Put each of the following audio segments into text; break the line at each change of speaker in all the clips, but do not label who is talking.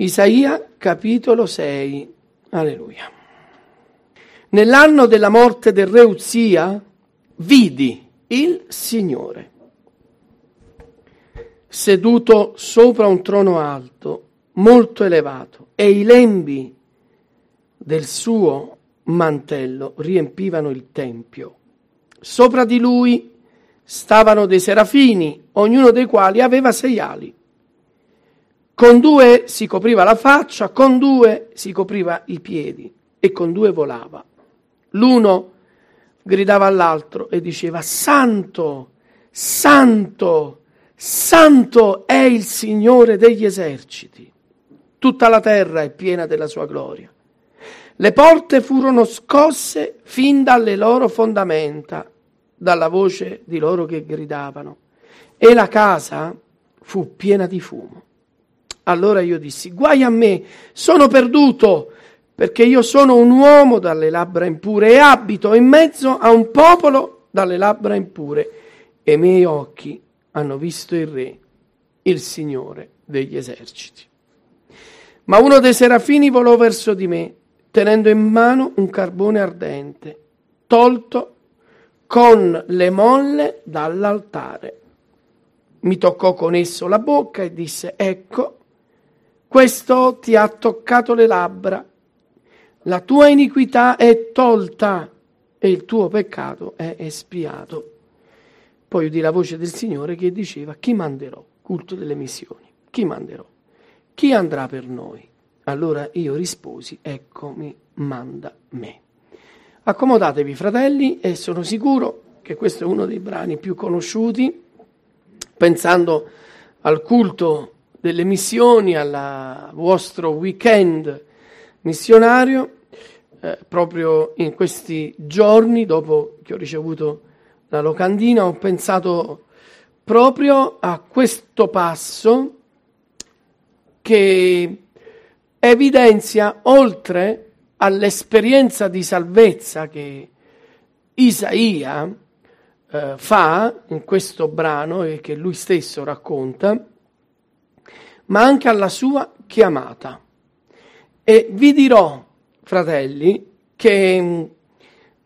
Isaia capitolo 6. Alleluia. Nell'anno della morte del re Uzia vidi il Signore seduto sopra un trono alto, molto elevato, e i lembi del suo mantello riempivano il tempio. Sopra di lui stavano dei serafini, ognuno dei quali aveva sei ali. Con due si copriva la faccia, con due si copriva i piedi e con due volava. L'uno gridava all'altro e diceva, Santo, Santo, Santo è il Signore degli eserciti. Tutta la terra è piena della sua gloria. Le porte furono scosse fin dalle loro fondamenta, dalla voce di loro che gridavano, e la casa fu piena di fumo. Allora io dissi, guai a me, sono perduto, perché io sono un uomo dalle labbra impure e abito in mezzo a un popolo dalle labbra impure, e i miei occhi hanno visto il Re, il Signore degli eserciti. Ma uno dei serafini volò verso di me tenendo in mano un carbone ardente, tolto con le molle dall'altare. Mi toccò con esso la bocca e disse, ecco, questo ti ha toccato le labbra, la tua iniquità è tolta e il tuo peccato è espiato. Poi udì la voce del Signore che diceva, chi manderò? Culto delle missioni. Chi manderò? Chi andrà per noi? Allora io risposi, eccomi, manda me. Accomodatevi fratelli e sono sicuro che questo è uno dei brani più conosciuti, pensando al culto delle missioni, al vostro weekend missionario, eh, proprio in questi giorni, dopo che ho ricevuto la locandina, ho pensato proprio a questo passo che evidenzia, oltre all'esperienza di salvezza che Isaia eh, fa in questo brano e che lui stesso racconta, ma anche alla sua chiamata. E vi dirò, fratelli, che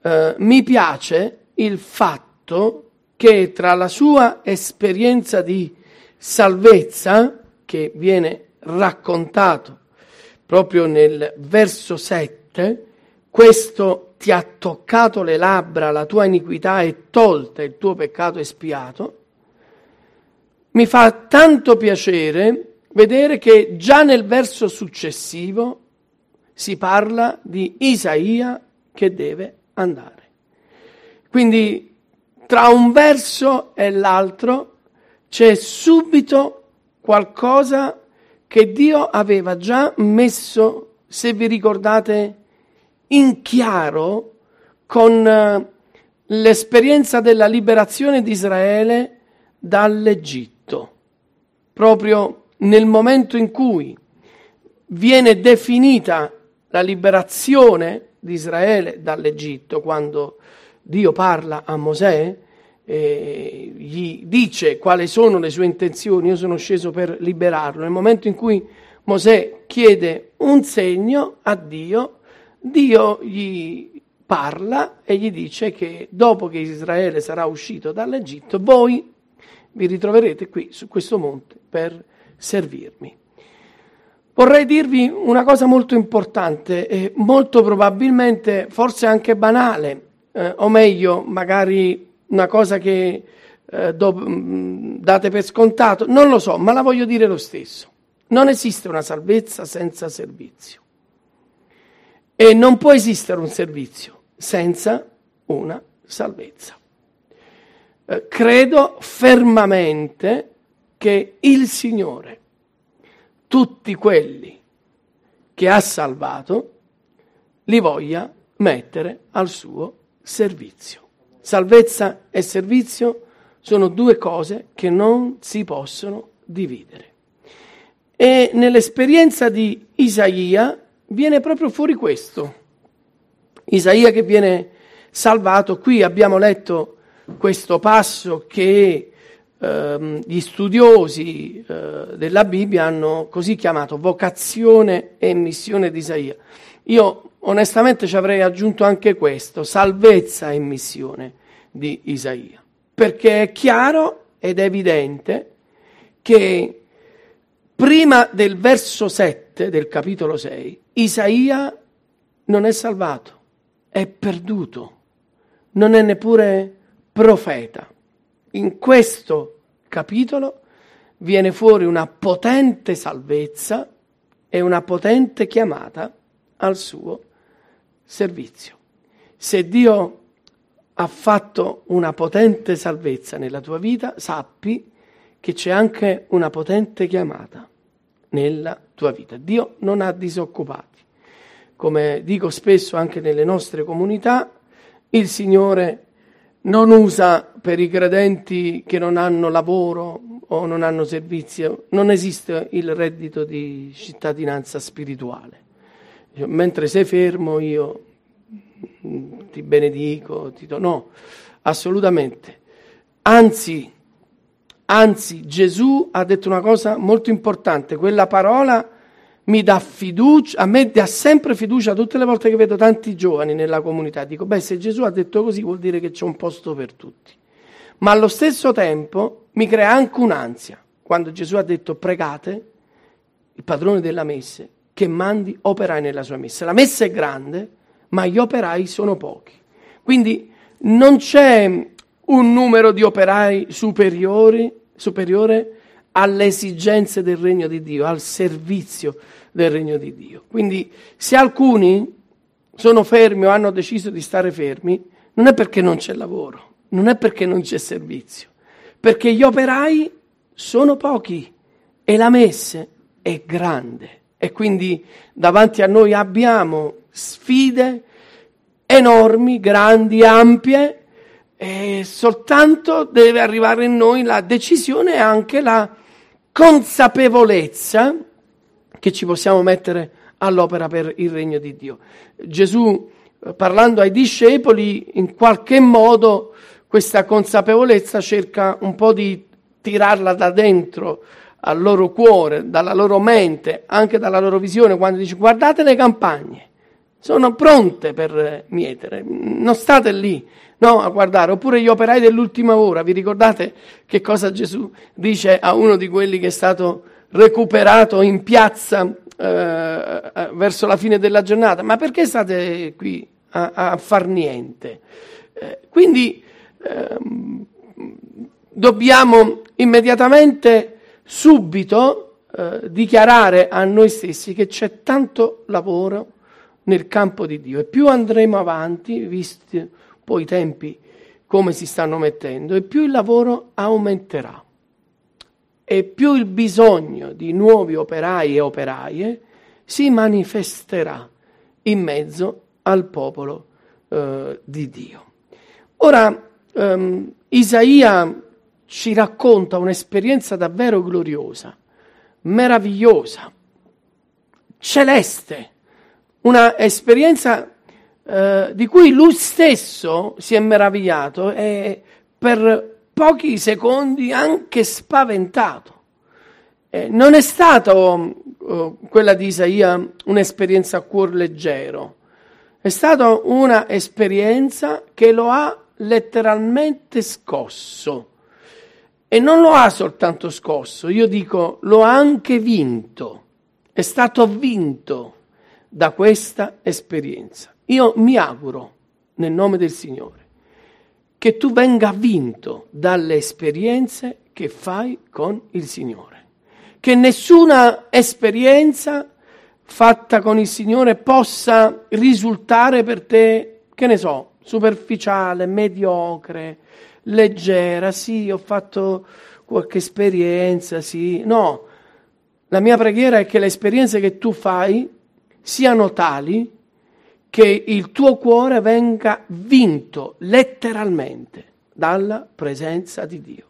eh, mi piace il fatto che tra la sua esperienza di salvezza, che viene raccontato proprio nel verso 7, questo ti ha toccato le labbra, la tua iniquità è tolta, il tuo peccato è spiato, mi fa tanto piacere vedere che già nel verso successivo si parla di Isaia che deve andare. Quindi tra un verso e l'altro c'è subito qualcosa che Dio aveva già messo, se vi ricordate, in chiaro con eh, l'esperienza della liberazione di Israele dall'Egitto. Proprio nel momento in cui viene definita la liberazione di Israele dall'Egitto, quando Dio parla a Mosè, eh, gli dice quali sono le sue intenzioni, io sono sceso per liberarlo. Nel momento in cui Mosè chiede un segno a Dio, Dio gli parla e gli dice che dopo che Israele sarà uscito dall'Egitto, voi vi ritroverete qui su questo monte per servirmi. Vorrei dirvi una cosa molto importante e molto probabilmente, forse anche banale, eh, o meglio, magari una cosa che eh, do, mm, date per scontato, non lo so, ma la voglio dire lo stesso. Non esiste una salvezza senza servizio. E non può esistere un servizio senza una salvezza. Eh, credo fermamente che il Signore, tutti quelli che ha salvato, li voglia mettere al suo servizio. Salvezza e servizio sono due cose che non si possono dividere. E nell'esperienza di Isaia viene proprio fuori questo. Isaia che viene salvato, qui abbiamo letto questo passo che gli studiosi eh, della Bibbia hanno così chiamato vocazione e missione di Isaia. Io onestamente ci avrei aggiunto anche questo, salvezza e missione di Isaia, perché è chiaro ed evidente che prima del verso 7 del capitolo 6 Isaia non è salvato, è perduto, non è neppure profeta. In questo capitolo viene fuori una potente salvezza e una potente chiamata al suo servizio. Se Dio ha fatto una potente salvezza nella tua vita, sappi che c'è anche una potente chiamata nella tua vita. Dio non ha disoccupati. Come dico spesso anche nelle nostre comunità, il Signore non usa per i credenti che non hanno lavoro o non hanno servizio, non esiste il reddito di cittadinanza spirituale. Mentre sei fermo io ti benedico, ti do... no, assolutamente. Anzi, anzi, Gesù ha detto una cosa molto importante, quella parola mi dà fiducia, a me dà sempre fiducia tutte le volte che vedo tanti giovani nella comunità. Dico, beh, se Gesù ha detto così vuol dire che c'è un posto per tutti. Ma allo stesso tempo mi crea anche un'ansia quando Gesù ha detto pregate il padrone della messe che mandi operai nella sua messa. La messa è grande, ma gli operai sono pochi. Quindi non c'è un numero di operai superiori, superiore alle esigenze del regno di Dio, al servizio del regno di Dio. Quindi se alcuni sono fermi o hanno deciso di stare fermi, non è perché non c'è lavoro, non è perché non c'è servizio, perché gli operai sono pochi e la messe è grande e quindi davanti a noi abbiamo sfide enormi, grandi, ampie e soltanto deve arrivare in noi la decisione e anche la consapevolezza che ci possiamo mettere all'opera per il regno di Dio. Gesù, eh, parlando ai discepoli, in qualche modo questa consapevolezza cerca un po' di tirarla da dentro al loro cuore, dalla loro mente, anche dalla loro visione, quando dice guardate le campagne, sono pronte per mietere, non state lì no, a guardare, oppure gli operai dell'ultima ora, vi ricordate che cosa Gesù dice a uno di quelli che è stato recuperato in piazza eh, eh verso la fine della giornata? Ma perché state qui a, a far niente? Eh, quindi eh, dobbiamo immediatamente, subito, eh, dichiarare a noi stessi che c'è tanto lavoro nel campo di Dio e più andremo avanti, visti poi i tempi come si stanno mettendo, e più il lavoro aumenterà e più il bisogno di nuovi operai e operaie si manifesterà in mezzo al popolo eh, di Dio. Ora, ehm, Isaia ci racconta un'esperienza davvero gloriosa, meravigliosa, celeste, una esperienza eh, di cui lui stesso si è meravigliato e per pochi secondi anche spaventato. Eh, non è stata uh, quella di Isaia un'esperienza a cuor leggero, è stata un'esperienza che lo ha letteralmente scosso. E non lo ha soltanto scosso, io dico lo ha anche vinto, è stato vinto da questa esperienza. Io mi auguro, nel nome del Signore, che tu venga vinto dalle esperienze che fai con il Signore. Che nessuna esperienza fatta con il Signore possa risultare per te, che ne so, superficiale, mediocre, leggera. Sì, ho fatto qualche esperienza, sì. No, la mia preghiera è che le esperienze che tu fai siano tali che il tuo cuore venga vinto letteralmente dalla presenza di Dio.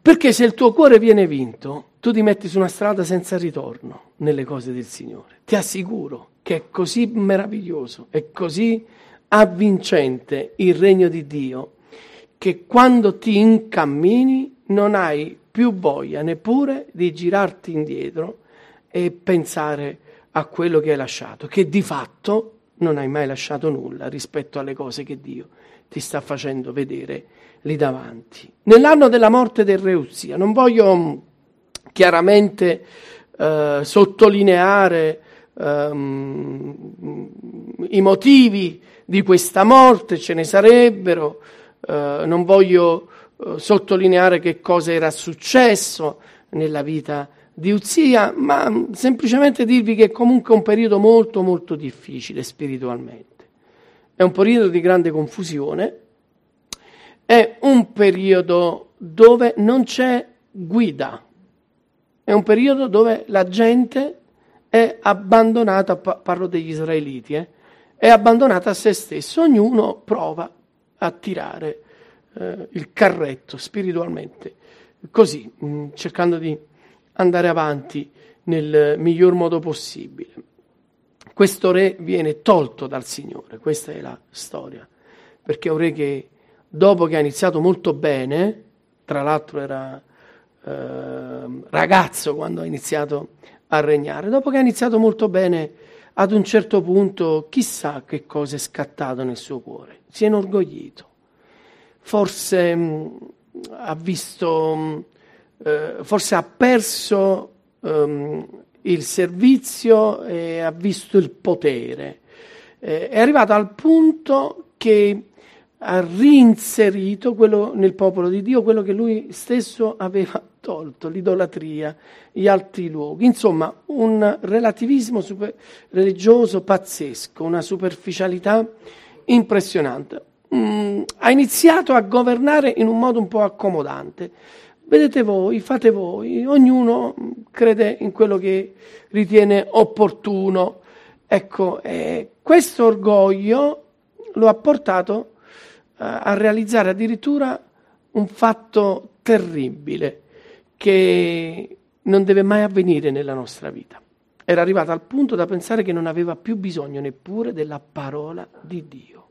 Perché se il tuo cuore viene vinto, tu ti metti su una strada senza ritorno nelle cose del Signore. Ti assicuro che è così meraviglioso, è così avvincente il regno di Dio, che quando ti incammini non hai più voglia neppure di girarti indietro e pensare a quello che hai lasciato, che di fatto non hai mai lasciato nulla rispetto alle cose che Dio ti sta facendo vedere lì davanti. Nell'anno della morte del Re Uzia, non voglio mm, chiaramente eh, sottolineare ehm, i motivi di questa morte, ce ne sarebbero, eh, non voglio eh, sottolineare che cosa era successo nella vita di Uzia, ma semplicemente dirvi che è comunque un periodo molto molto difficile spiritualmente. È un periodo di grande confusione, è un periodo dove non c'è guida, è un periodo dove la gente è abbandonata, parlo degli israeliti, eh, è abbandonata a se stesso, ognuno prova a tirare eh, il carretto spiritualmente, così, mh, mm, cercando di andare avanti nel miglior modo possibile. Questo re viene tolto dal Signore, questa è la storia, perché è un re che dopo che ha iniziato molto bene, tra l'altro era eh, ragazzo quando ha iniziato a regnare, dopo che ha iniziato molto bene, ad un certo punto chissà che cosa è scattato nel suo cuore, si è inorgoglito, forse mh, mm, ha visto, mh, mm, eh, forse ha perso um, il servizio e ha visto il potere. Eh, è arrivato al punto che ha reinserito quello, nel popolo di Dio quello che lui stesso aveva tolto, l'idolatria, gli altri luoghi. Insomma, un relativismo super, religioso pazzesco, una superficialità impressionante. Mm, ha iniziato a governare in un modo un po' accomodante. Vedete voi, fate voi, ognuno crede in quello che ritiene opportuno. Ecco, eh, questo orgoglio lo ha portato a realizzare addirittura un fatto terribile che non deve mai avvenire nella nostra vita. Era arrivato al punto da pensare che non aveva più bisogno neppure della parola di Dio,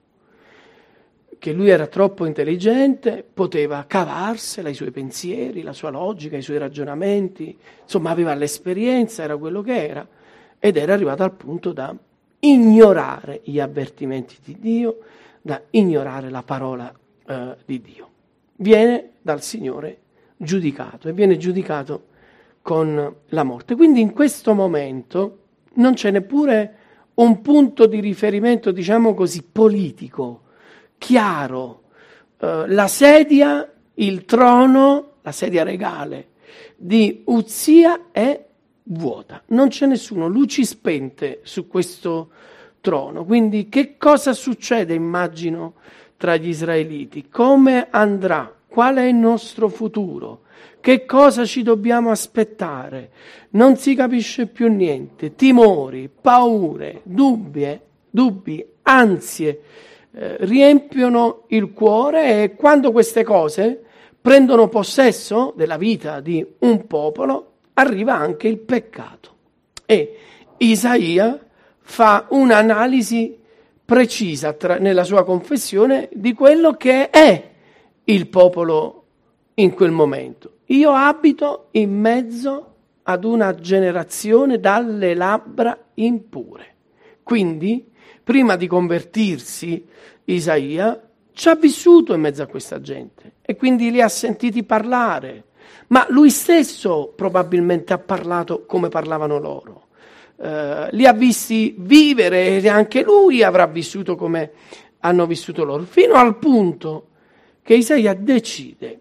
che lui era troppo intelligente, poteva cavarsela i suoi pensieri, la sua logica, i suoi ragionamenti, insomma aveva l'esperienza, era quello che era, ed era arrivato al punto da ignorare gli avvertimenti di Dio, da ignorare la parola eh, di Dio. Viene dal Signore giudicato e viene giudicato con la morte. Quindi in questo momento non c'è neppure un punto di riferimento, diciamo così, politico, chiaro. Eh, la sedia, il trono, la sedia regale di Uzia è vuota, non c'è nessuno, luci spente su questo trono. Quindi che cosa succede, immagino, tra gli israeliti? Come andrà? Qual è il nostro futuro? Che cosa ci dobbiamo aspettare? Non si capisce più niente. Timori, paure, dubbi, dubbi ansie eh, riempiono il cuore e quando queste cose prendono possesso della vita di un popolo, arriva anche il peccato. E Isaia fa un'analisi precisa tra, nella sua confessione di quello che è il popolo in quel momento. Io abito in mezzo ad una generazione dalle labbra impure. Quindi, prima di convertirsi, Isaia ci ha vissuto in mezzo a questa gente e quindi li ha sentiti parlare, ma lui stesso probabilmente ha parlato come parlavano loro. Eh, li ha visti vivere e anche lui avrà vissuto come hanno vissuto loro, fino al punto che Isaia decide,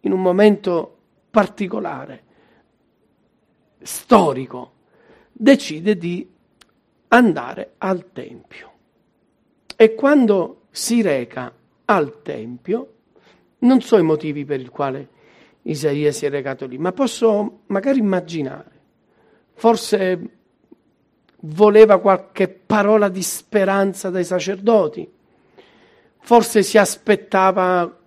in un momento particolare, storico, decide di andare al Tempio. E quando si reca al Tempio, non so i motivi per il quale Isaia si è recato lì, ma posso magari immaginare, forse voleva qualche parola di speranza dai sacerdoti, forse si aspettava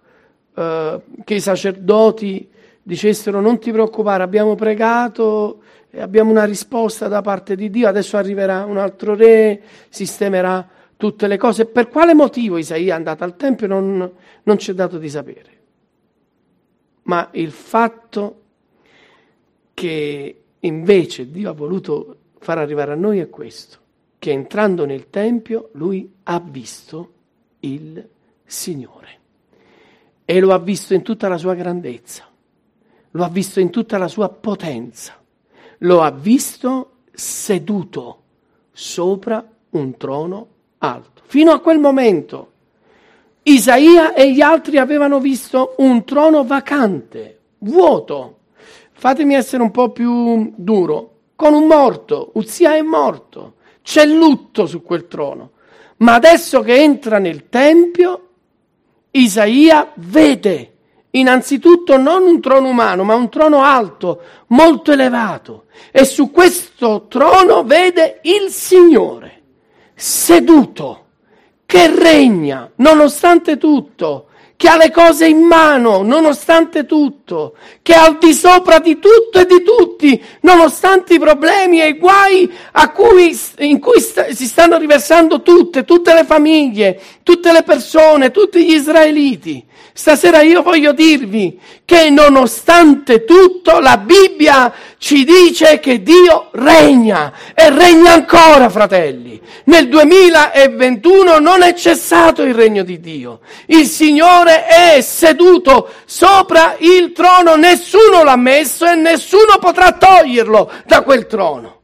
eh, che i sacerdoti dicessero non ti preoccupare, abbiamo pregato e abbiamo una risposta da parte di Dio, adesso arriverà un altro re, sistemerà tutte le cose. Per quale motivo Isaia è andato al Tempio non, non ci è dato di sapere. ma il fatto che invece Dio ha voluto far arrivare a noi è questo, che entrando nel Tempio lui ha visto il Signore e lo ha visto in tutta la sua grandezza, lo ha visto in tutta la sua potenza, lo ha visto seduto sopra un trono alto. Fino a quel momento Isaia e gli altri avevano visto un trono vacante, vuoto. Fatemi essere un po' più duro, con un morto, Uzia è morto, c'è lutto su quel trono. Ma adesso che entra nel Tempio, Isaia vede innanzitutto non un trono umano, ma un trono alto, molto elevato. E su questo trono vede il Signore seduto, che regna nonostante tutto, che ha le cose in mano nonostante tutto, che è al di sopra di tutto e di tutti, nonostante i problemi e i guai cui, in cui sta, si stanno riversando tutte, tutte le famiglie, tutte le persone, tutti gli israeliti. Stasera io voglio dirvi che nonostante tutto la Bibbia ci dice che Dio regna e regna ancora, fratelli. Nel 2021 non è cessato il regno di Dio. Il Signore è seduto sopra il trono, nessuno l'ha messo e nessuno potrà toglierlo da quel trono.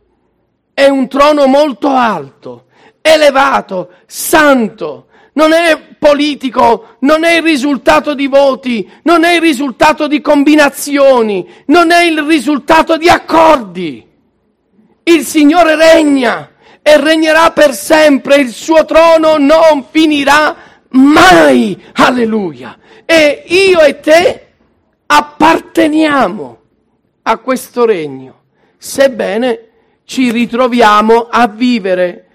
È un trono molto alto, elevato, santo non è politico, non è il risultato di voti, non è il risultato di combinazioni, non è il risultato di accordi. Il Signore regna e regnerà per sempre, il suo trono non finirà mai. Alleluia. E io e te apparteniamo a questo regno, sebbene ci ritroviamo a vivere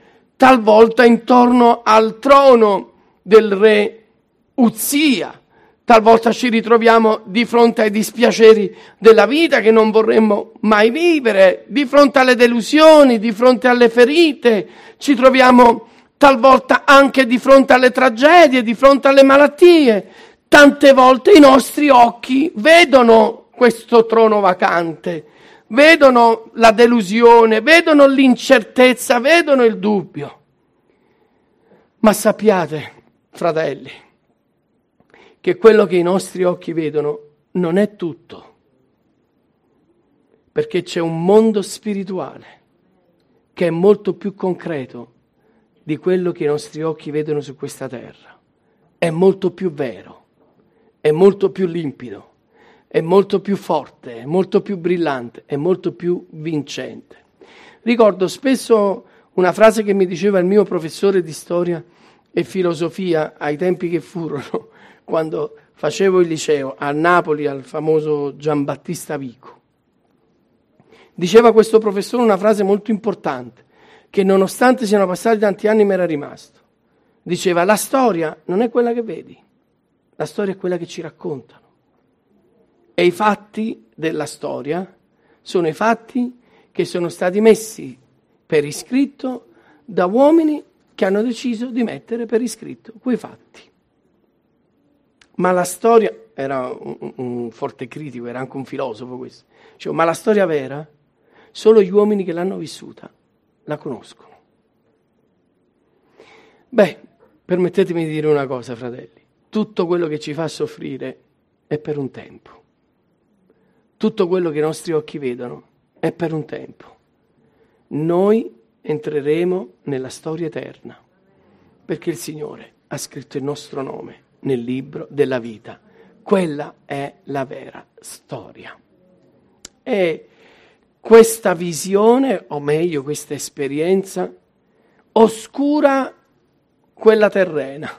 talvolta intorno al trono del re Uzia. Talvolta ci ritroviamo di fronte ai dispiaceri della vita che non vorremmo mai vivere, di fronte alle delusioni, di fronte alle ferite, ci troviamo talvolta anche di fronte alle tragedie, di fronte alle malattie. Tante volte i nostri occhi vedono questo trono vacante, vedono la delusione, vedono l'incertezza, vedono il dubbio. Ma sappiate fratelli, che quello che i nostri occhi vedono non è tutto, perché c'è un mondo spirituale che è molto più concreto di quello che i nostri occhi vedono su questa terra. È molto più vero, è molto più limpido, è molto più forte, è molto più brillante, è molto più vincente. Ricordo spesso una frase che mi diceva il mio professore di storia, e filosofia ai tempi che furono, quando facevo il liceo a Napoli al famoso Giambattista Vico. Diceva questo professore una frase molto importante, che nonostante siano passati tanti anni mi era rimasto. Diceva, la storia non è quella che vedi, la storia è quella che ci raccontano. E i fatti della storia sono i fatti che sono stati messi per iscritto da uomini che hanno deciso di mettere per iscritto quei fatti. Ma la storia, era un, un forte critico, era anche un filosofo questo, cioè, ma la storia vera, solo gli uomini che l'hanno vissuta la conoscono. Beh, permettetemi di dire una cosa, fratelli, tutto quello che ci fa soffrire è per un tempo. Tutto quello che i nostri occhi vedono è per un tempo. Noi entreremo nella storia eterna, perché il Signore ha scritto il nostro nome nel libro della vita. Quella è la vera storia. E questa visione, o meglio questa esperienza, oscura quella terrena.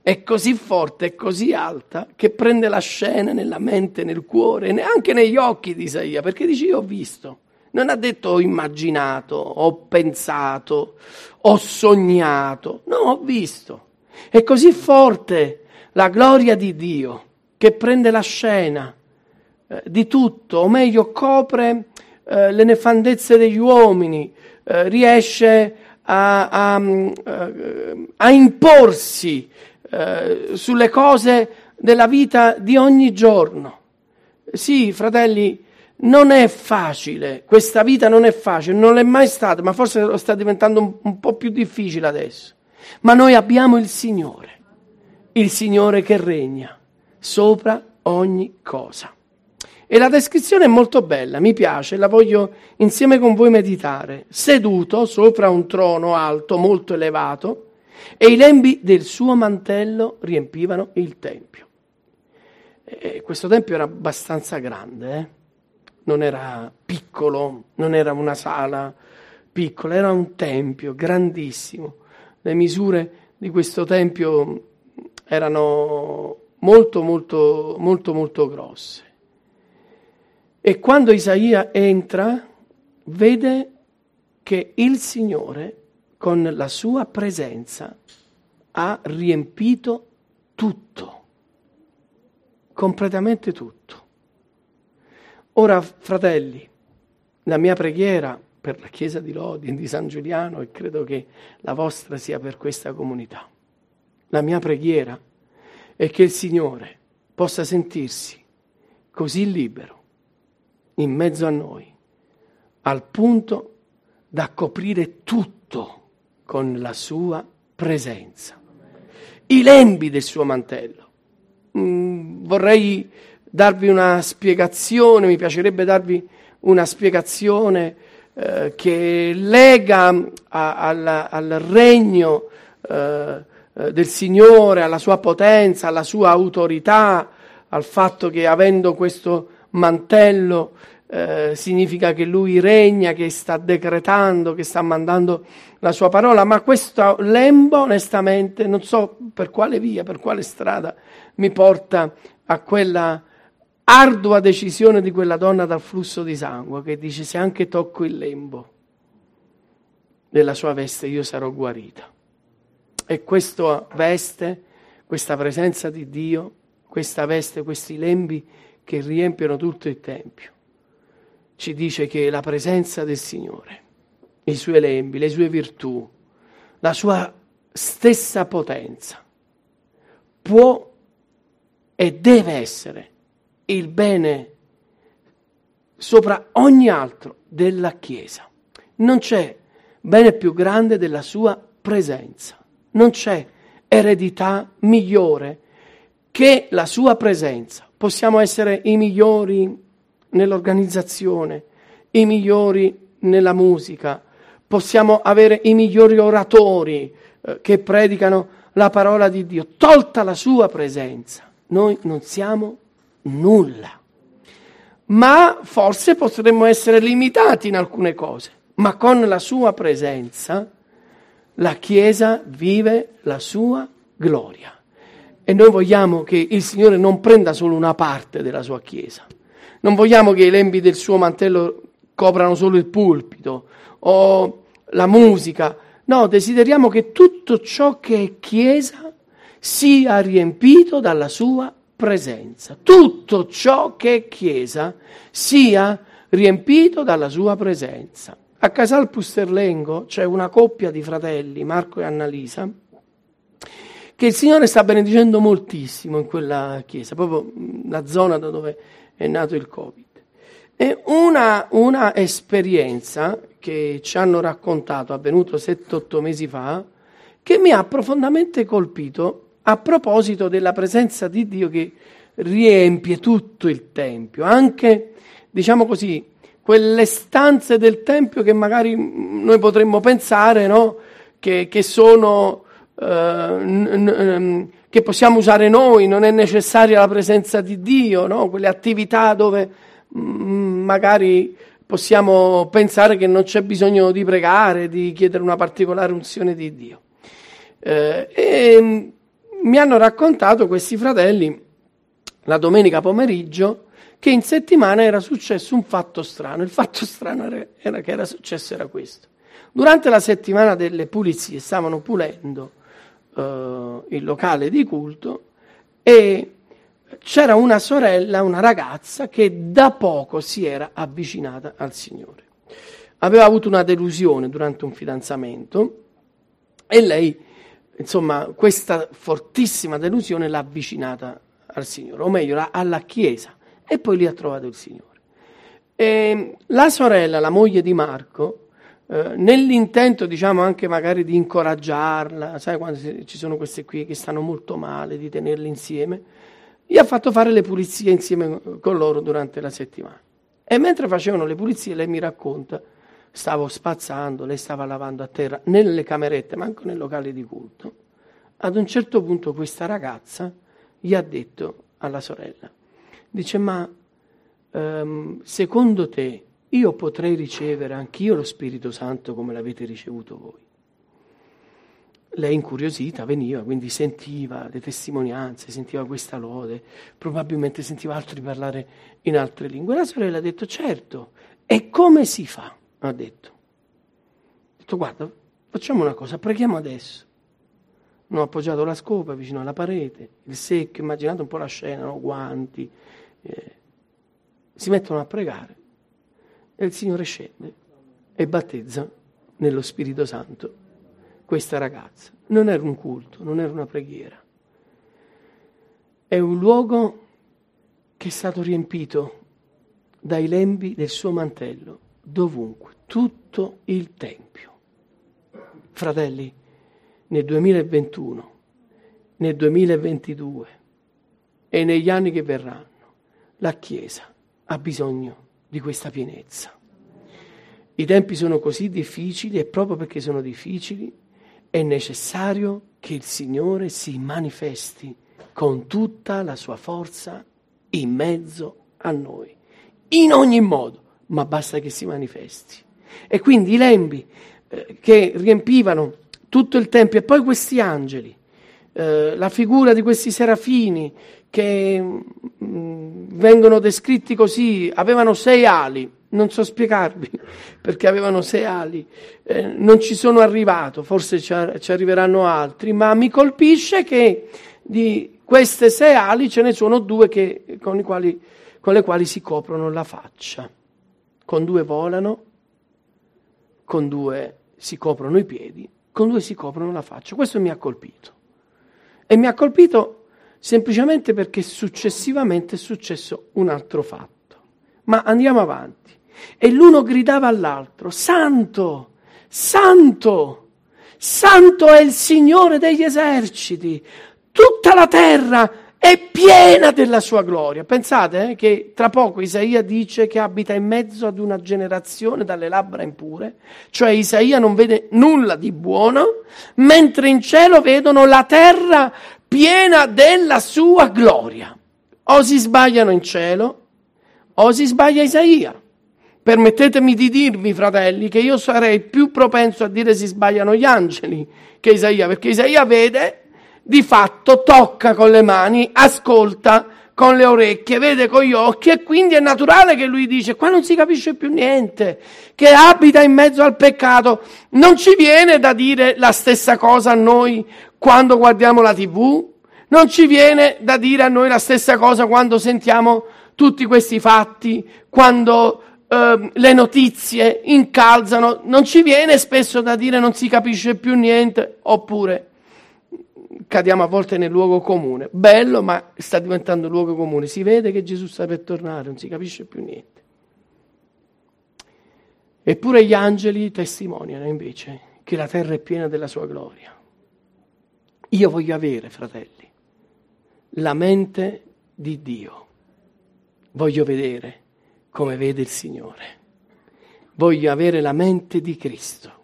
È così forte, è così alta, che prende la scena nella mente, nel cuore, neanche negli occhi di Isaia, perché dice io ho visto. Non ha detto ho immaginato, ho pensato, ho sognato. No, ho visto. È così forte la gloria di Dio che prende la scena eh, di tutto, o meglio copre eh, le nefandezze degli uomini, eh, riesce a, a, eh, a imporsi eh, sulle cose della vita di ogni giorno sì, fratelli, non è facile, questa vita non è facile, non è mai stata, ma forse lo sta diventando un, un po' più difficile adesso. Ma noi abbiamo il Signore, il Signore che regna sopra ogni cosa. E la descrizione è molto bella, mi piace, la voglio insieme con voi meditare. Seduto sopra un trono alto, molto elevato, e i lembi del suo mantello riempivano il tempio. E questo tempio era abbastanza grande, eh? Non era piccolo, non era una sala piccola, era un tempio grandissimo. Le misure di questo tempio erano molto, molto, molto, molto grosse. E quando Isaia entra, vede che il Signore, con la sua presenza, ha riempito tutto, completamente tutto. Ora, fratelli, la mia preghiera per la Chiesa di Lodi di San Giuliano, e credo che la vostra sia per questa comunità, la mia preghiera è che il Signore possa sentirsi così libero in mezzo a noi, al punto da coprire tutto con la sua presenza. I lembi del suo mantello. Mm, vorrei darvi una spiegazione, mi piacerebbe darvi una spiegazione eh, che lega a, al, al, regno eh, del Signore, alla sua potenza, alla sua autorità, al fatto che avendo questo mantello eh, significa che lui regna, che sta decretando, che sta mandando la sua parola, ma questo lembo onestamente non so per quale via, per quale strada mi porta a quella ardua decisione di quella donna dal flusso di sangue che dice se anche tocco il lembo della sua veste io sarò guarita. E questa veste, questa presenza di Dio, questa veste, questi lembi che riempiono tutto il Tempio, ci dice che la presenza del Signore, i suoi lembi, le sue virtù, la sua stessa potenza può e deve essere il bene sopra ogni altro della Chiesa. Non c'è bene più grande della sua presenza. Non c'è eredità migliore che la sua presenza. Possiamo essere i migliori nell'organizzazione, i migliori nella musica, possiamo avere i migliori oratori eh, che predicano la parola di Dio. Tolta la sua presenza, noi non siamo nulla. Ma forse potremmo essere limitati in alcune cose, ma con la sua presenza la Chiesa vive la sua gloria. E noi vogliamo che il Signore non prenda solo una parte della sua Chiesa. Non vogliamo che i lembi del suo mantello coprano solo il pulpito o la musica. No, desideriamo che tutto ciò che è Chiesa sia riempito dalla sua presenza. Tutto ciò che è Chiesa sia riempito dalla sua presenza. A Casal Pusterlengo c'è una coppia di fratelli, Marco e Annalisa, che il Signore sta benedicendo moltissimo in quella chiesa, proprio la zona da dove è nato il Covid. E una, una esperienza che ci hanno raccontato, avvenuto 7-8 mesi fa, che mi ha profondamente colpito a proposito della presenza di Dio che riempie tutto il Tempio, anche, diciamo così, quelle stanze del Tempio che magari noi potremmo pensare no? che, che, sono, eh, n- n- che possiamo usare noi, non è necessaria la presenza di Dio, no? quelle attività dove mh, mm, magari possiamo pensare che non c'è bisogno di pregare, di chiedere una particolare unzione di Dio. Eh, e, mi hanno raccontato questi fratelli la domenica pomeriggio che in settimana era successo un fatto strano. Il fatto strano era, era che era successo era questo. Durante la settimana delle pulizie stavano pulendo uh, il locale di culto e c'era una sorella, una ragazza che da poco si era avvicinata al Signore. Aveva avuto una delusione durante un fidanzamento e lei insomma, questa fortissima delusione l'ha avvicinata al Signore, o meglio, alla Chiesa. e poi lì ha trovato il Signore. E la sorella, la moglie di Marco, eh, nell'intento, diciamo, anche magari di incoraggiarla, sai quando ci sono queste qui che stanno molto male, di tenerle insieme, gli ha fatto fare le pulizie insieme con loro durante la settimana. E mentre facevano le pulizie, lei mi racconta, stavo spazzando, lei stava lavando a terra nelle camerette, ma anche nel locale di culto. Ad un certo punto questa ragazza gli ha detto alla sorella, dice ma um, secondo te io potrei ricevere anch'io lo Spirito Santo come l'avete ricevuto voi? Lei incuriosita veniva, quindi sentiva le testimonianze, sentiva questa lode, probabilmente sentiva altri parlare in altre lingue. La sorella ha detto certo, e come si fa? Ha detto. Ha detto guarda, facciamo una cosa, preghiamo adesso. Non ho appoggiato la scopa vicino alla parete, il secchio, immaginate un po' la scena, no? guanti. Eh. Si mettono a pregare e il Signore scende e battezza nello Spirito Santo questa ragazza. Non era un culto, non era una preghiera. È un luogo che è stato riempito dai lembi del suo mantello, dovunque, tutto il Tempio. Fratelli, nel 2021, nel 2022 e negli anni che verranno, la Chiesa ha bisogno di questa pienezza. I tempi sono così difficili e proprio perché sono difficili è necessario che il Signore si manifesti con tutta la sua forza in mezzo a noi, in ogni modo, ma basta che si manifesti. E quindi i lembi eh, che riempivano tutto il Tempio e poi questi angeli, eh, la figura di questi serafini che mh, mm, vengono descritti così, avevano sei ali, non so spiegarvi perché avevano sei ali, eh, non ci sono arrivato, forse ci, ci, arriveranno altri, ma mi colpisce che di queste sei ali ce ne sono due che, con, quali, con le quali si coprono la faccia, con due volano, con due si coprono i piedi, con due si coprono la faccia. Questo mi ha colpito. E mi ha colpito semplicemente perché successivamente è successo un altro fatto. Ma andiamo avanti. E l'uno gridava all'altro, Santo, Santo, Santo è il Signore degli eserciti, tutta la terra è piena della sua gloria. Pensate eh, che tra poco Isaia dice che abita in mezzo ad una generazione dalle labbra impure, cioè Isaia non vede nulla di buono, mentre in cielo vedono la terra piena della sua gloria. O si sbagliano in cielo, o si sbaglia Isaia. Permettetemi di dirvi, fratelli, che io sarei più propenso a dire si sbagliano gli angeli che Isaia, perché Isaia vede, di fatto tocca con le mani, ascolta con le orecchie, vede con gli occhi e quindi è naturale che lui dice qua non si capisce più niente, che abita in mezzo al peccato. Non ci viene da dire la stessa cosa a noi quando guardiamo la tv, non ci viene da dire a noi la stessa cosa quando sentiamo tutti questi fatti, quando Ehm, le notizie incalzano, non ci viene spesso da dire non si capisce più niente, oppure cadiamo a volte nel luogo comune. Bello, ma sta diventando luogo comune. Si vede che Gesù sta per tornare, non si capisce più niente. Eppure gli angeli testimoniano invece che la terra è piena della sua gloria. Io voglio avere, fratelli, la mente di Dio. Voglio vedere come vede il Signore. Voglio avere la mente di Cristo.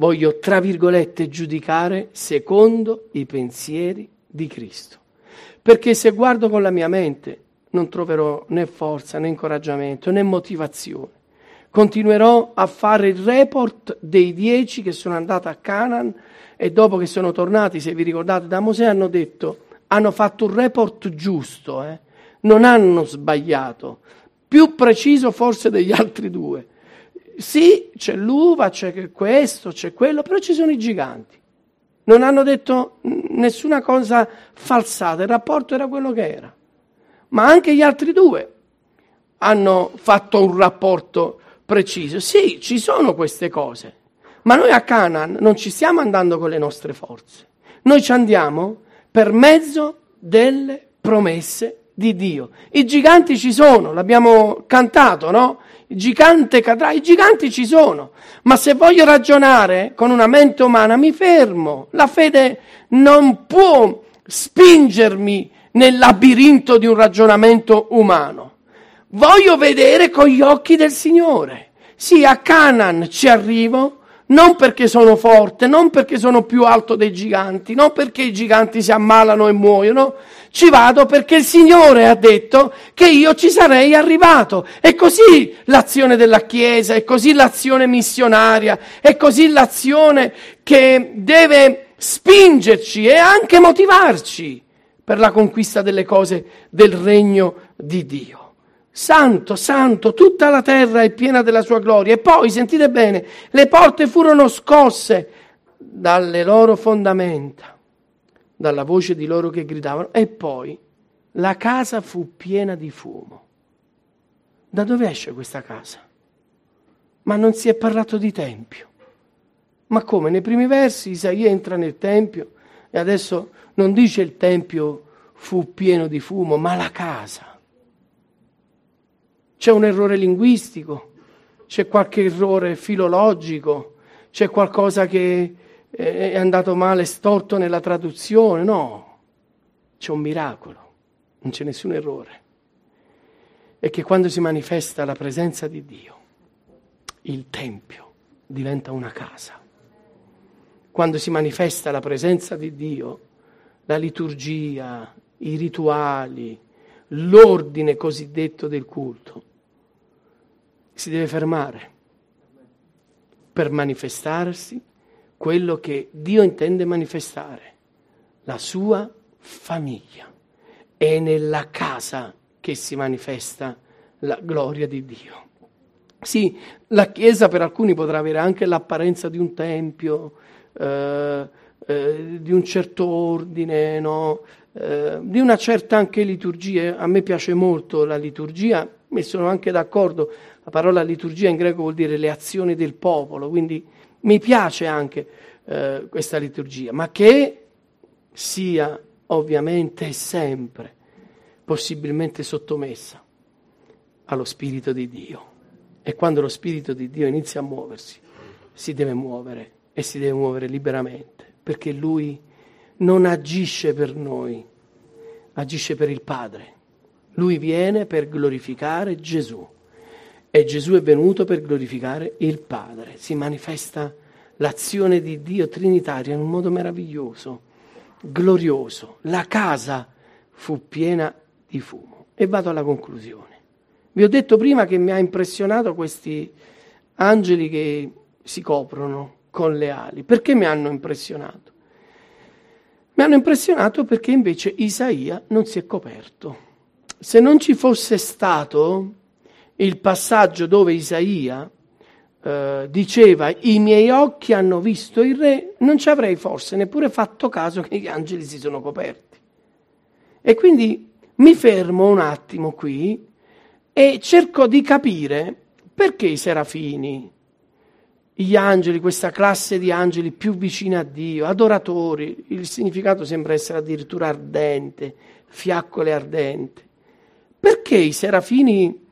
Voglio, tra virgolette, giudicare secondo i pensieri di Cristo. Perché se guardo con la mia mente non troverò né forza, né incoraggiamento, né motivazione. Continuerò a fare il report dei dieci che sono andati a Canaan e dopo che sono tornati, se vi ricordate, da Mosè hanno detto, hanno fatto un report giusto, eh? non hanno sbagliato più preciso forse degli altri due. Sì, c'è l'uva, c'è questo, c'è quello, però ci sono i giganti. Non hanno detto nessuna cosa falsata, il rapporto era quello che era. Ma anche gli altri due hanno fatto un rapporto preciso. Sì, ci sono queste cose, ma noi a Canaan non ci stiamo andando con le nostre forze. Noi ci andiamo per mezzo delle promesse di Dio. I giganti ci sono, l'abbiamo cantato, no? Gigante cadrà, i giganti ci sono, ma se voglio ragionare con una mente umana mi fermo. La fede non può spingermi nel labirinto di un ragionamento umano. Voglio vedere con gli occhi del Signore. Sì, a Canaan ci arrivo, non perché sono forte, non perché sono più alto dei giganti, non perché i giganti si ammalano e muoiono, ci vado perché il Signore ha detto che io ci sarei arrivato. È così l'azione della Chiesa, è così l'azione missionaria, è così l'azione che deve spingerci e anche motivarci per la conquista delle cose del regno di Dio. Santo, santo, tutta la terra è piena della sua gloria. E poi, sentite bene, le porte furono scosse dalle loro fondamenta, dalla voce di loro che gridavano, e poi la casa fu piena di fumo. Da dove esce questa casa? Ma non si è parlato di tempio. Ma come? Nei primi versi Isaia entra nel tempio e adesso non dice il tempio fu pieno di fumo, ma la casa. C'è un errore linguistico, c'è qualche errore filologico, c'è qualcosa che è andato male, storto nella traduzione. No, c'è un miracolo, non c'è nessun errore. È che quando si manifesta la presenza di Dio, il Tempio diventa una casa. Quando si manifesta la presenza di Dio, la liturgia, i rituali, l'ordine cosiddetto del culto si deve fermare per manifestarsi quello che Dio intende manifestare, la sua famiglia. È nella casa che si manifesta la gloria di Dio. Sì, la Chiesa per alcuni potrà avere anche l'apparenza di un tempio, eh, eh, di un certo ordine, no? eh, di una certa anche liturgia. A me piace molto la liturgia, e sono anche d'accordo la parola liturgia in greco vuol dire le azioni del popolo, quindi mi piace anche eh, questa liturgia, ma che sia ovviamente sempre possibilmente sottomessa allo Spirito di Dio. E quando lo Spirito di Dio inizia a muoversi, si deve muovere e si deve muovere liberamente, perché Lui non agisce per noi, agisce per il Padre. Lui viene per glorificare Gesù. E Gesù è venuto per glorificare il Padre. Si manifesta l'azione di Dio trinitaria in un modo meraviglioso, glorioso. La casa fu piena di fumo. E vado alla conclusione. Vi ho detto prima che mi ha impressionato questi angeli che si coprono con le ali. Perché mi hanno impressionato? Mi hanno impressionato perché invece Isaia non si è coperto. Se non ci fosse stato il passaggio dove Isaia eh, diceva i miei occhi hanno visto il re, non ci avrei forse neppure fatto caso che gli angeli si sono coperti. E quindi mi fermo un attimo qui e cerco di capire perché i serafini, gli angeli, questa classe di angeli più vicina a Dio, adoratori, il significato sembra essere addirittura ardente, fiaccole ardente. Perché i serafini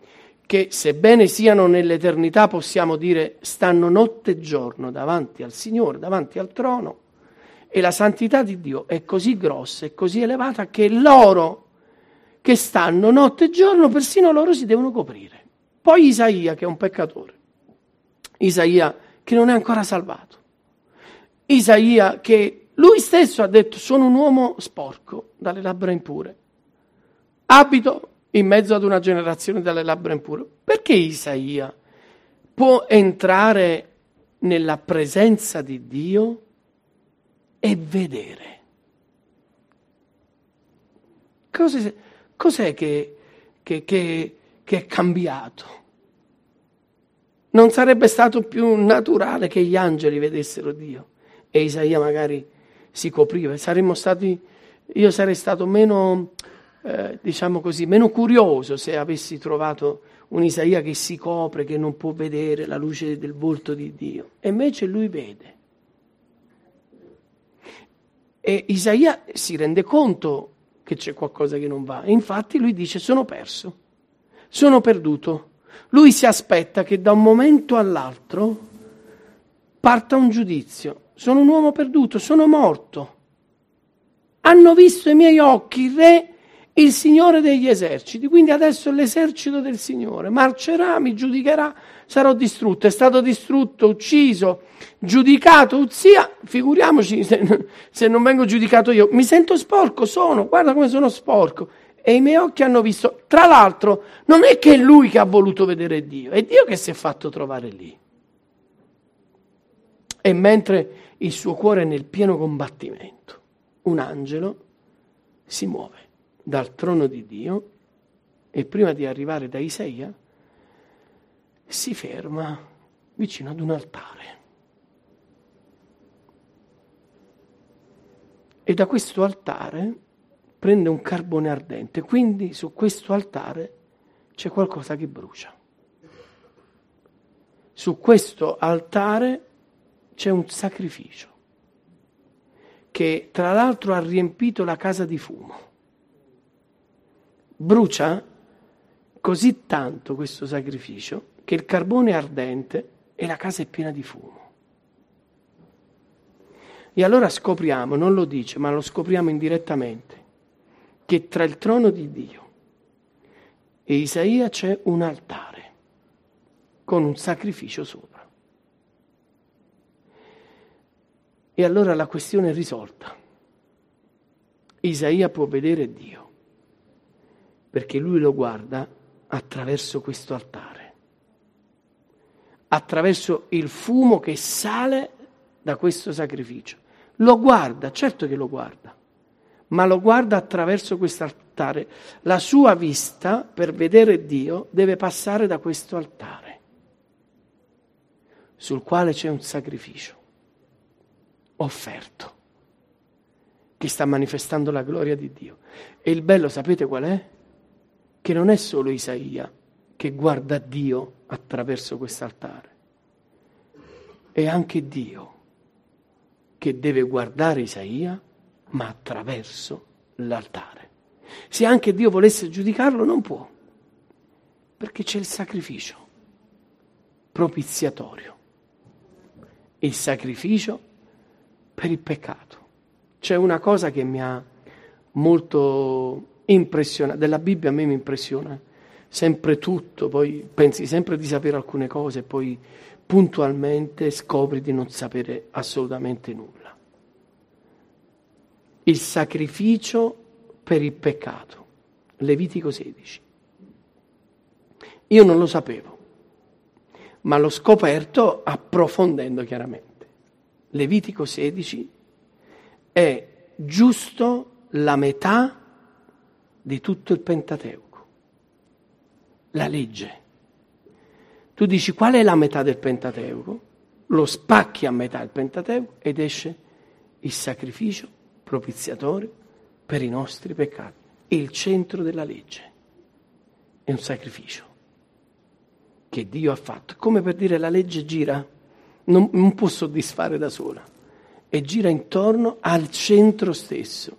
che sebbene siano nell'eternità, possiamo dire, stanno notte e giorno davanti al Signore, davanti al trono, e la santità di Dio è così grossa e così elevata che loro che stanno notte e giorno, persino loro si devono coprire. Poi Isaia, che è un peccatore, Isaia che non è ancora salvato, Isaia che lui stesso ha detto sono un uomo sporco, dalle labbra impure, abito in mezzo ad una generazione dalle labbra impure. Perché Isaia può entrare nella presenza di Dio e vedere? Cos'è, cos'è che, che, che, che è cambiato? Non sarebbe stato più naturale che gli angeli vedessero Dio e Isaia magari si copriva. Saremmo stati, io sarei stato meno eh, diciamo così, meno curioso se avessi trovato un Isaia che si copre, che non può vedere la luce del volto di Dio. E invece lui vede. E Isaia si rende conto che c'è qualcosa che non va. E infatti lui dice sono perso, sono perduto. Lui si aspetta che da un momento all'altro parta un giudizio. Sono un uomo perduto, sono morto. Hanno visto i miei occhi il re, il Signore degli eserciti, quindi adesso l'esercito del Signore marcerà, mi giudicherà, sarò distrutto. È stato distrutto, ucciso, giudicato, Uzia, figuriamoci se, se non vengo giudicato io. Mi sento sporco, sono, guarda come sono sporco e i miei occhi hanno visto. Tra l'altro, non è che è lui che ha voluto vedere Dio, è Dio che si è fatto trovare lì. E mentre il suo cuore è nel pieno combattimento, un angelo si muove dal trono di Dio e prima di arrivare da Isaia si ferma vicino ad un altare. E da questo altare prende un carbone ardente, quindi su questo altare c'è qualcosa che brucia. Su questo altare c'è un sacrificio che tra l'altro ha riempito la casa di fumo. Brucia così tanto questo sacrificio che il carbone è ardente e la casa è piena di fumo. E allora scopriamo, non lo dice, ma lo scopriamo indirettamente, che tra il trono di Dio e Isaia c'è un altare con un sacrificio sopra. E allora la questione è risolta. Isaia può vedere Dio, perché lui lo guarda attraverso questo altare, attraverso il fumo che sale da questo sacrificio. Lo guarda, certo che lo guarda, ma lo guarda attraverso questo altare. La sua vista per vedere Dio deve passare da questo altare, sul quale c'è un sacrificio offerto, che sta manifestando la gloria di Dio. E il bello, sapete qual è? Che non è solo Isaia che guarda Dio attraverso quest'altare, è anche Dio che deve guardare Isaia, ma attraverso l'altare. Se anche Dio volesse giudicarlo, non può, perché c'è il sacrificio propiziatorio. Il sacrificio per il peccato. C'è una cosa che mi ha molto impressionato, della Bibbia a me mi impressiona sempre tutto, poi pensi sempre di sapere alcune cose, poi puntualmente scopri di non sapere assolutamente nulla. Il sacrificio per il peccato, Levitico 16. Io non lo sapevo, ma l'ho scoperto approfondendo chiaramente. Levitico 16, è giusto la metà di tutto il Pentateuco, la legge. Tu dici qual è la metà del Pentateuco? Lo spacchi a metà il Pentateuco ed esce il sacrificio propiziatorio per i nostri peccati. Il centro della legge è un sacrificio che Dio ha fatto. Come per dire la legge gira non, non può soddisfare da sola e gira intorno al centro stesso,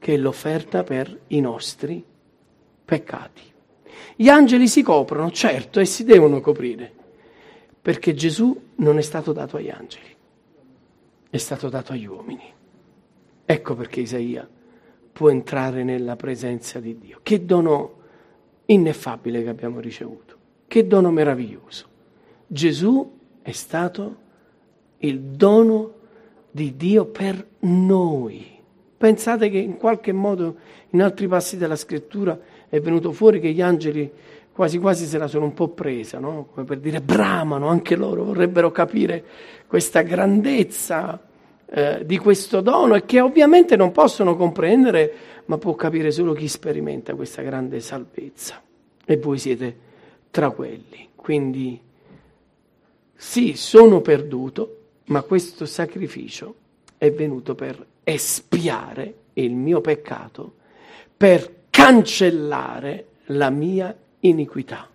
che è l'offerta per i nostri peccati. Gli angeli si coprono, certo, e si devono coprire, perché Gesù non è stato dato agli angeli, è stato dato agli uomini. Ecco perché Isaia può entrare nella presenza di Dio. Che dono ineffabile che abbiamo ricevuto, che dono meraviglioso. Gesù è stato il dono di Dio per noi. Pensate che in qualche modo in altri passi della scrittura è venuto fuori che gli angeli quasi quasi se la sono un po' presa, no? come per dire bramano, anche loro vorrebbero capire questa grandezza eh, di questo dono e che ovviamente non possono comprendere, ma può capire solo chi sperimenta questa grande salvezza. E voi siete tra quelli. Quindi sì, sono perduto, ma questo sacrificio è venuto per espiare il mio peccato, per cancellare la mia iniquità,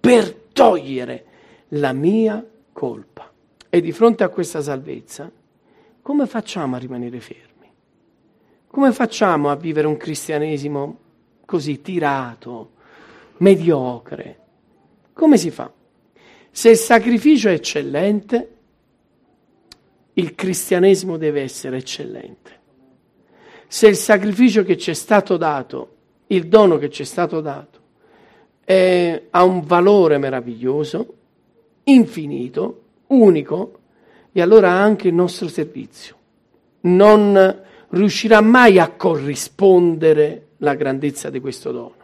per togliere la mia colpa. E di fronte a questa salvezza, come facciamo a rimanere fermi? Come facciamo a vivere un cristianesimo così tirato, mediocre? Come si fa? Se il sacrificio è eccellente, il cristianesimo deve essere eccellente. Se il sacrificio che ci è stato dato, il dono che ci è stato dato, è, ha un valore meraviglioso, infinito, unico, e allora anche il nostro servizio non riuscirà mai a corrispondere la grandezza di questo dono,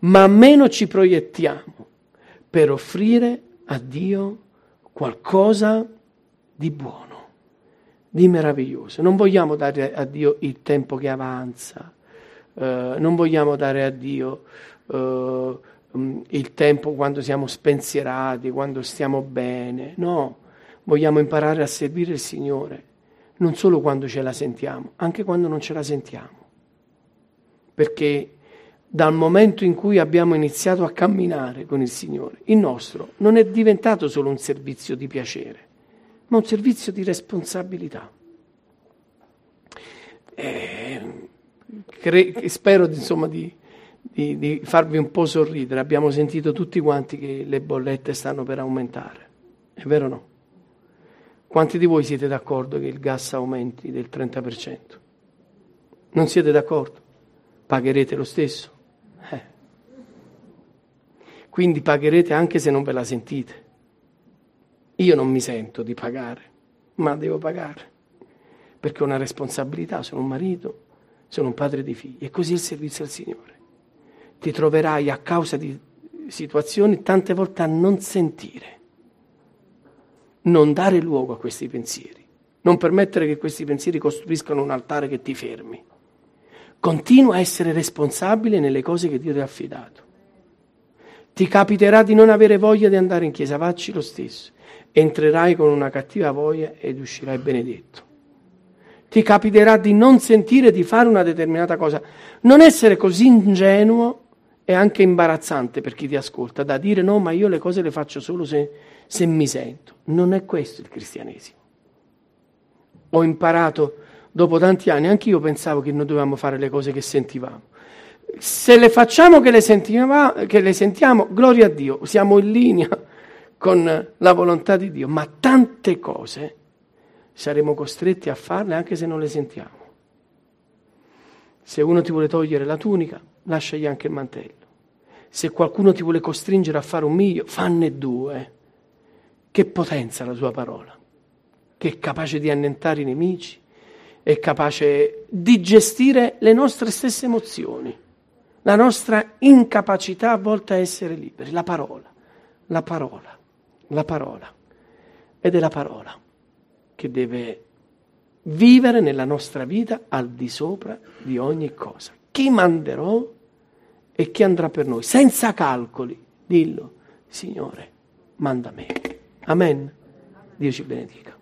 ma meno ci proiettiamo per offrire a Dio qualcosa di buono, di meraviglioso. Non vogliamo dare a Dio il tempo che avanza, eh, non vogliamo dare a Dio eh, il tempo quando siamo spensierati, quando stiamo bene, no, vogliamo imparare a servire il Signore, non solo quando ce la sentiamo, anche quando non ce la sentiamo. Perché dal momento in cui abbiamo iniziato a camminare con il Signore, il nostro non è diventato solo un servizio di piacere, ma un servizio di responsabilità. E cre- spero insomma di, di, di farvi un po' sorridere. Abbiamo sentito tutti quanti che le bollette stanno per aumentare, è vero o no? Quanti di voi siete d'accordo che il gas aumenti del 30%? Non siete d'accordo? Pagherete lo stesso? Eh. Quindi pagherete anche se non ve la sentite. Io non mi sento di pagare, ma devo pagare, perché ho una responsabilità, sono un marito, sono un padre di figli, e così il servizio al Signore. Ti troverai a causa di situazioni tante volte a non sentire non dare luogo a questi pensieri, non permettere che questi pensieri costruiscano un altare che ti fermi. Continua a essere responsabile nelle cose che Dio ti ha affidato. Ti capiterà di non avere voglia di andare in chiesa, vacci lo stesso. Entrerai con una cattiva voglia ed uscirai benedetto. Ti capiterà di non sentire di fare una determinata cosa. Non essere così ingenuo è anche imbarazzante per chi ti ascolta, da dire no, ma io le cose le faccio solo se, se mi sento. Non è questo il cristianesimo. Ho imparato dopo tanti anni, anche io pensavo che noi dovevamo fare le cose che sentivamo. Se le facciamo che le, che le sentiamo, gloria a Dio, siamo in linea con la volontà di Dio, ma tante cose saremo costretti a farle anche se non le sentiamo. Se uno ti vuole togliere la tunica, lasciagli anche il mantello. Se qualcuno ti vuole costringere a fare un miglio, fanne due. Che potenza la sua parola, che è capace di annentare i nemici, è capace di gestire le nostre stesse emozioni, la nostra incapacità a volte a essere liberi. La parola, la parola, la parola. Ed è la parola che deve vivere nella nostra vita al di sopra di ogni cosa chi manderò e chi andrà per noi, senza calcoli. Dillo, Signore, manda me. Amen. Dio ci benedica.